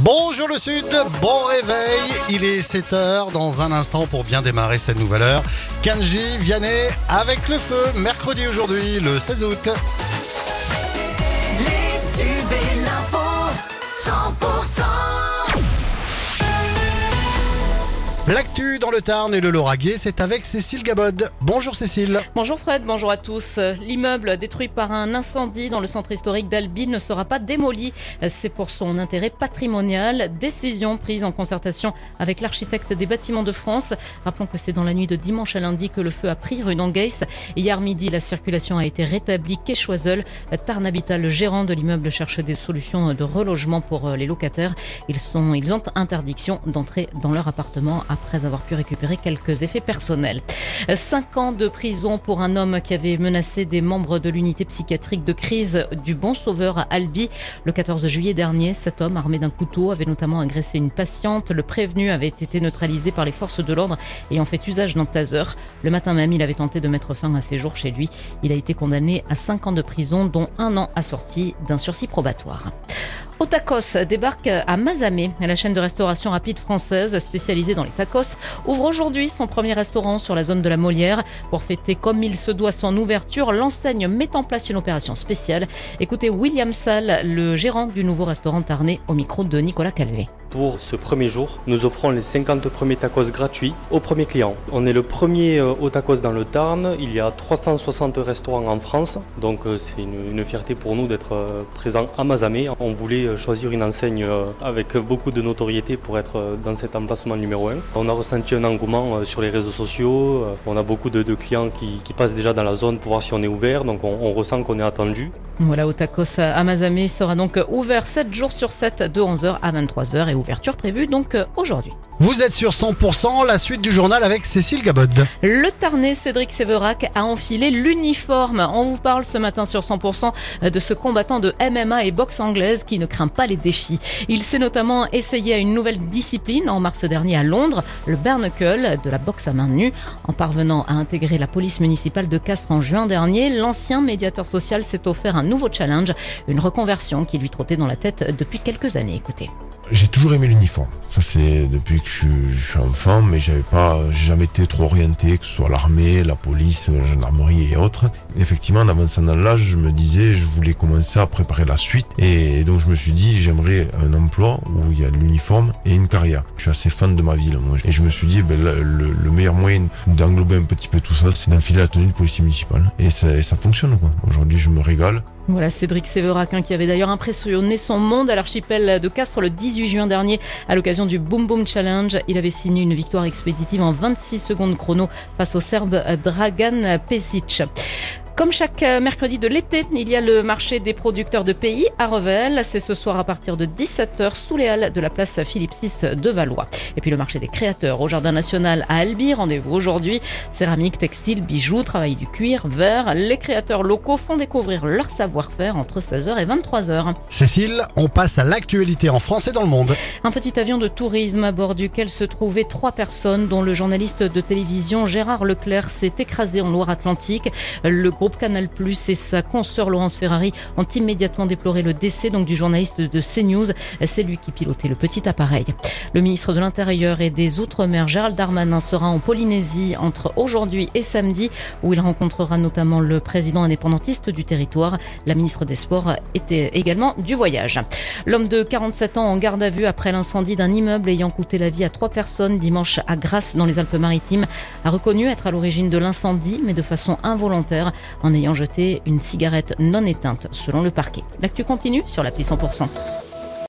Bonjour le Sud, bon réveil, il est 7h dans un instant pour bien démarrer cette nouvelle heure. Kanji, Vianney avec le feu, mercredi aujourd'hui, le 16 août. Les tubes et l'info, 100% L'actu dans le Tarn et le Lauragais, c'est avec Cécile Gabod. Bonjour Cécile. Bonjour Fred, bonjour à tous. L'immeuble détruit par un incendie dans le centre historique d'Albi ne sera pas démoli. C'est pour son intérêt patrimonial. Décision prise en concertation avec l'architecte des bâtiments de France. Rappelons que c'est dans la nuit de dimanche à lundi que le feu a pris rue d'Anguès. Hier midi, la circulation a été rétablie. Quai Choiseul, Tarn Habitat, le gérant de l'immeuble, cherche des solutions de relogement pour les locataires. Ils, sont, ils ont interdiction d'entrer dans leur appartement après avoir pu récupérer quelques effets personnels. Cinq ans de prison pour un homme qui avait menacé des membres de l'unité psychiatrique de crise du Bon Sauveur à Albi. Le 14 juillet dernier, cet homme armé d'un couteau avait notamment agressé une patiente. Le prévenu avait été neutralisé par les forces de l'ordre ayant fait usage d'un taser. Le matin même, il avait tenté de mettre fin à ses jours chez lui. Il a été condamné à cinq ans de prison, dont un an assorti d'un sursis probatoire. Otakos débarque à Mazamé. La chaîne de restauration rapide française spécialisée dans les tacos ouvre aujourd'hui son premier restaurant sur la zone de la Molière. Pour fêter comme il se doit son ouverture, l'enseigne met en place une opération spéciale. Écoutez William Salle, le gérant du nouveau restaurant Tarné, au micro de Nicolas Calvé. Pour ce premier jour, nous offrons les 50 premiers tacos gratuits aux premiers clients. On est le premier euh, au tacos dans le Tarn. Il y a 360 restaurants en France, donc euh, c'est une, fierté pour nous d'être euh, présent à Mazamé. On voulait choisir une enseigne avec beaucoup de notoriété pour être dans cet emplacement numéro 1. On a ressenti un engouement sur les réseaux sociaux. On a beaucoup de, clients qui, passent déjà dans la zone pour voir si on est ouvert, donc on, on ressent qu'on est attendu. Voilà, au tacos à Mazamé sera donc ouvert 7 jours sur 7 de 11h à 23h et ouverture prévue donc aujourd'hui. Vous êtes sur 100%, la suite du journal avec Cécile Gabod. Le Tarnais Cédric Séverac a enfilé l'uniforme. On vous parle ce matin sur 100% de ce combattant de MMA et boxe anglaise qui ne craint pas les défis. Il s'est notamment essayé à une nouvelle discipline en mars dernier à Londres, le Bernacle, de la boxe à main nue. En parvenant à intégrer la police municipale de Castres en juin dernier, l'ancien médiateur social s'est offert un nouveau challenge, une reconversion qui lui trottait dans la tête depuis quelques années. Écoutez. J'ai toujours aimé l'uniforme. Ça c'est depuis que je suis, enfant, mais j'avais pas, jamais été trop orienté, que ce soit l'armée, la police, la gendarmerie et autres. Effectivement, en avançant dans l'âge, je me disais, je voulais commencer à préparer la suite, et donc je me suis dit, j'aimerais un emploi où il y a l'uniforme et une carrière. Je suis assez fan de ma ville, moi, et je me suis dit, ben, le, le, meilleur moyen d'englober un petit peu tout ça, c'est d'enfiler la tenue de policier municipal, et ça, ça fonctionne quoi. Aujourd'hui, je me régale. Voilà Cédric Séverac hein, qui avait d'ailleurs impressionné son monde à l'archipel de Castres le 18 juin dernier à l'occasion du Boom Boom Challenge. Il avait signé une victoire expéditive en 26 secondes chrono face au Serbe Dragan Pesic. Comme chaque mercredi de l'été, il y a le marché des producteurs de pays à Revel. C'est ce soir à partir de 17h sous les halles de la place Philippe VI de Valois. Et puis le marché des créateurs au Jardin National à Albi. Rendez-vous aujourd'hui. Céramique, textile, bijoux, travail du cuir, verre. Les créateurs locaux font découvrir leur savoir-faire entre 16h et 23h. Cécile, on passe à l'actualité en France et dans le monde. Un petit avion de tourisme à bord duquel se trouvaient trois personnes dont le journaliste de télévision Gérard Leclerc s'est écrasé en Loire-Atlantique. Le groupe Canal Plus et sa consoeur Laurence Ferrari ont immédiatement déploré le décès donc du journaliste de CNews. C'est lui qui pilotait le petit appareil. Le ministre de l'Intérieur et des Outre-mer Gérald Darmanin sera en Polynésie entre aujourd'hui et samedi où il rencontrera notamment le président indépendantiste du territoire. La ministre des Sports était également du voyage. L'homme de 47 ans en garde à vue après l'incendie d'un immeuble ayant coûté la vie à trois personnes dimanche à Grasse dans les Alpes-Maritimes a reconnu être à l'origine de l'incendie mais de façon involontaire en ayant jeté une cigarette non éteinte selon le parquet. L'actu continue sur l'appli 100%.